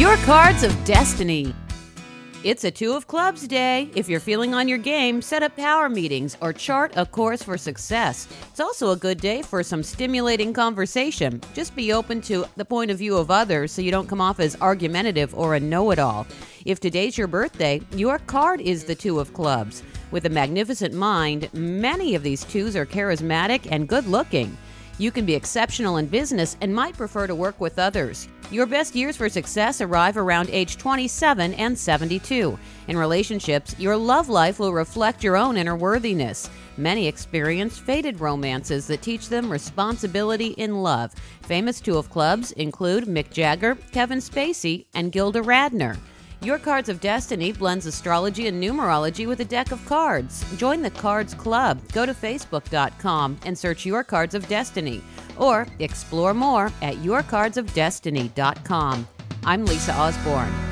Your Cards of Destiny. It's a Two of Clubs day. If you're feeling on your game, set up power meetings or chart a course for success. It's also a good day for some stimulating conversation. Just be open to the point of view of others so you don't come off as argumentative or a know it all. If today's your birthday, your card is the Two of Clubs. With a magnificent mind, many of these twos are charismatic and good looking. You can be exceptional in business and might prefer to work with others. Your best years for success arrive around age 27 and 72. In relationships, your love life will reflect your own inner worthiness. Many experience faded romances that teach them responsibility in love. Famous Two of Clubs include Mick Jagger, Kevin Spacey, and Gilda Radner. Your Cards of Destiny blends astrology and numerology with a deck of cards. Join the Cards Club. Go to Facebook.com and search Your Cards of Destiny or explore more at yourcardsofdestiny.com. I'm Lisa Osborne.